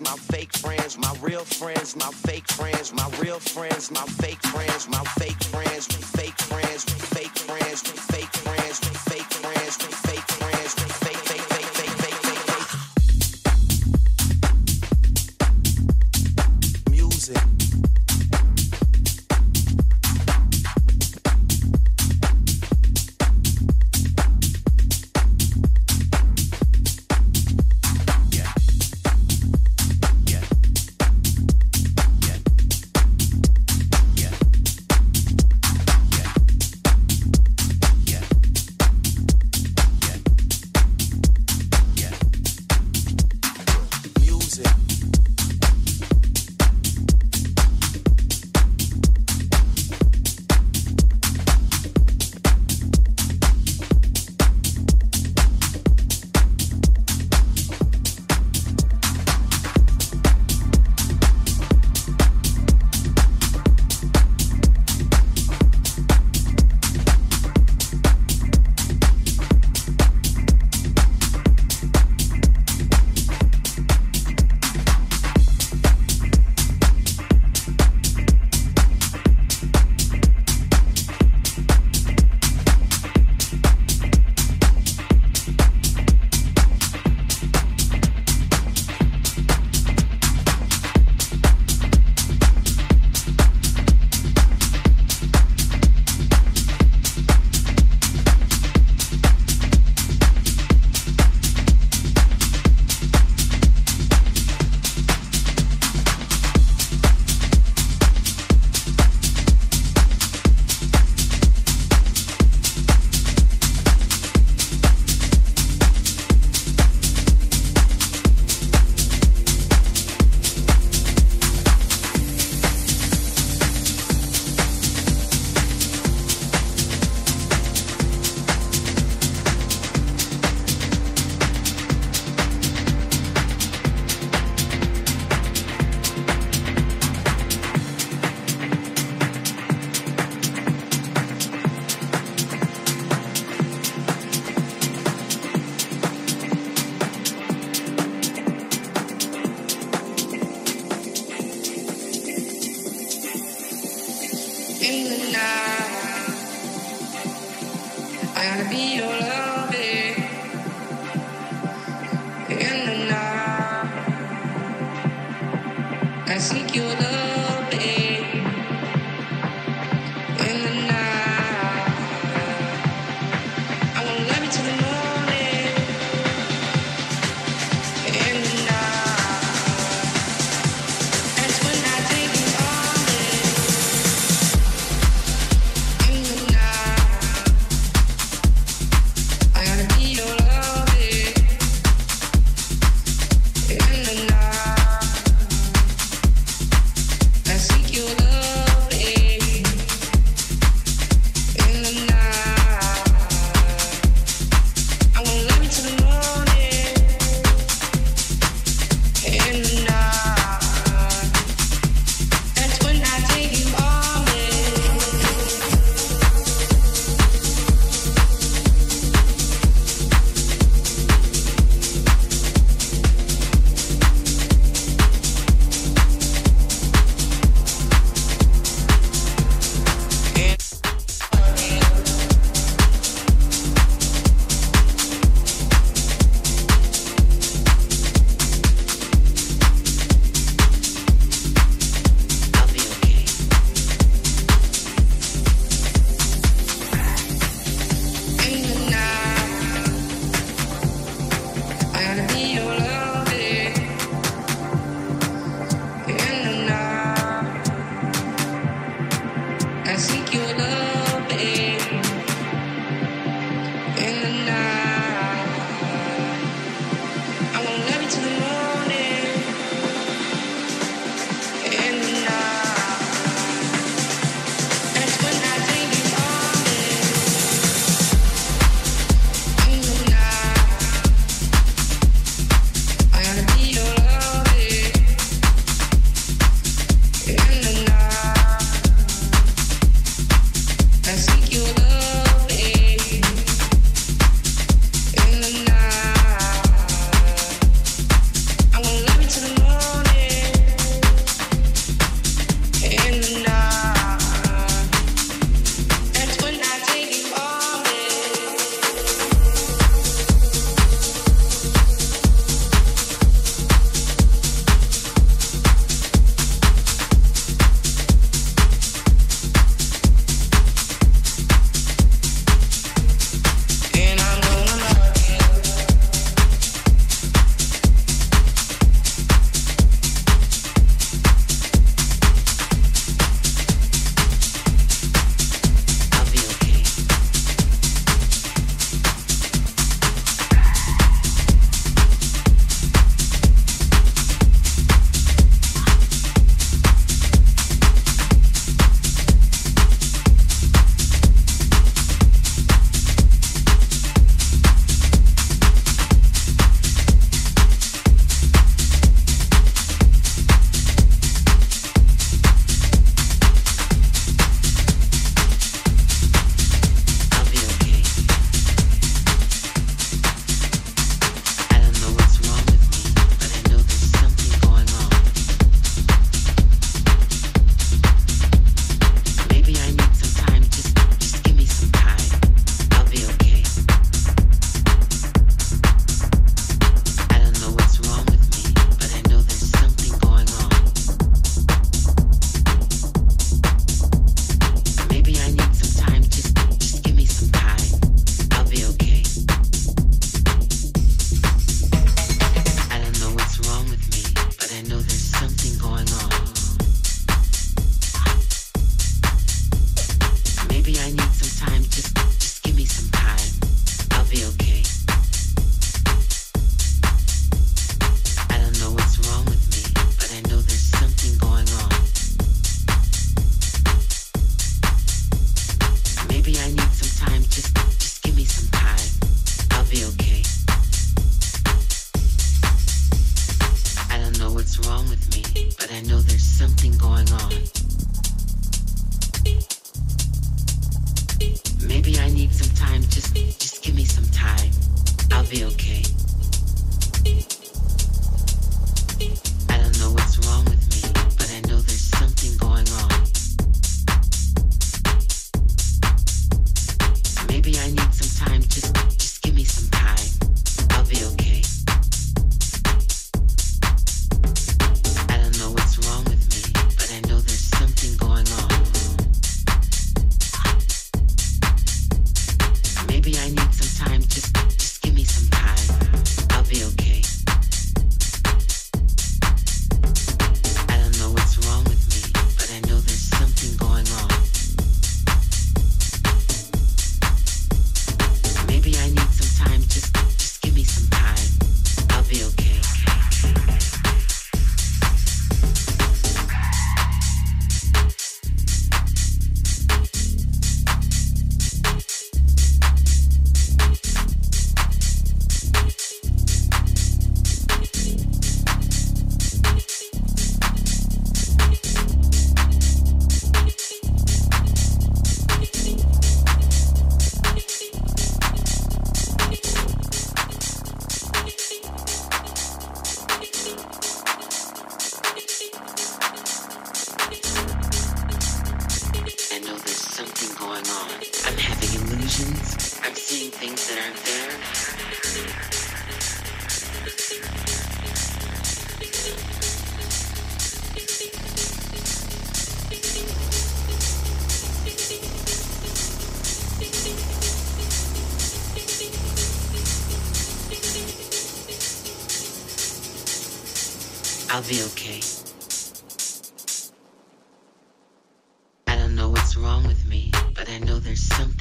my fake friends, my real friends, my fake friends, my real friends, my fake friends, my fake friends, fake friends, fake friends.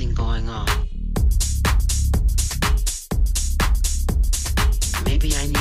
Up the hill and down.